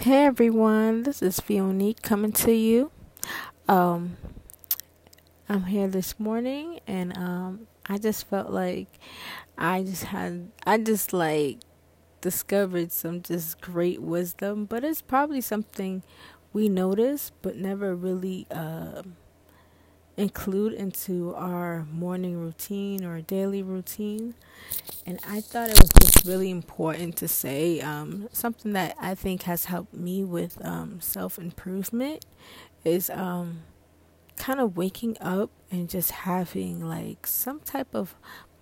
Hey everyone, this is Fiona coming to you. Um, I'm here this morning, and um, I just felt like I just had, I just like discovered some just great wisdom, but it's probably something we notice but never really uh, include into our morning routine or daily routine. And I thought it was just really important to say um, something that I think has helped me with um, self improvement is um, kind of waking up and just having like some type of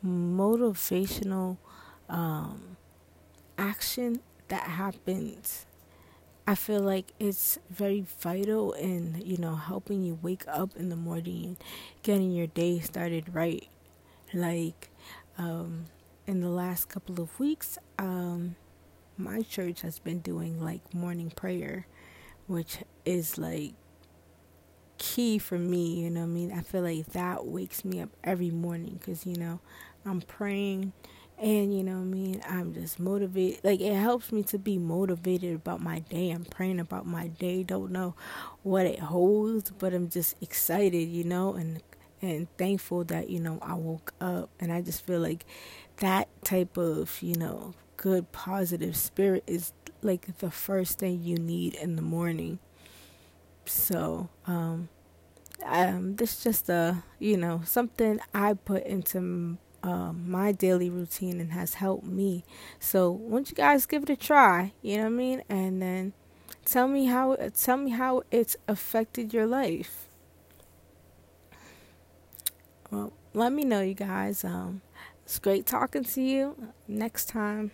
motivational um, action that happens I feel like it's very vital in, you know, helping you wake up in the morning, and getting your day started right. Like, um, in the last couple of weeks, um, my church has been doing like morning prayer, which is like key for me, you know I mean? I feel like that wakes me up every morning because, you know, I'm praying and you know what I mean? I'm just motivated. Like it helps me to be motivated about my day. I'm praying about my day. Don't know what it holds but I'm just excited you know and and thankful that you know I woke up. And I just feel like that type of you know good positive spirit is like the first thing you need in the morning. So um um this just a you know something I put into um, my daily routine and has helped me. So, don't you guys give it a try? You know what I mean? And then tell me how tell me how it's affected your life. Well, let me know, you guys. Um, it's great talking to you. Next time.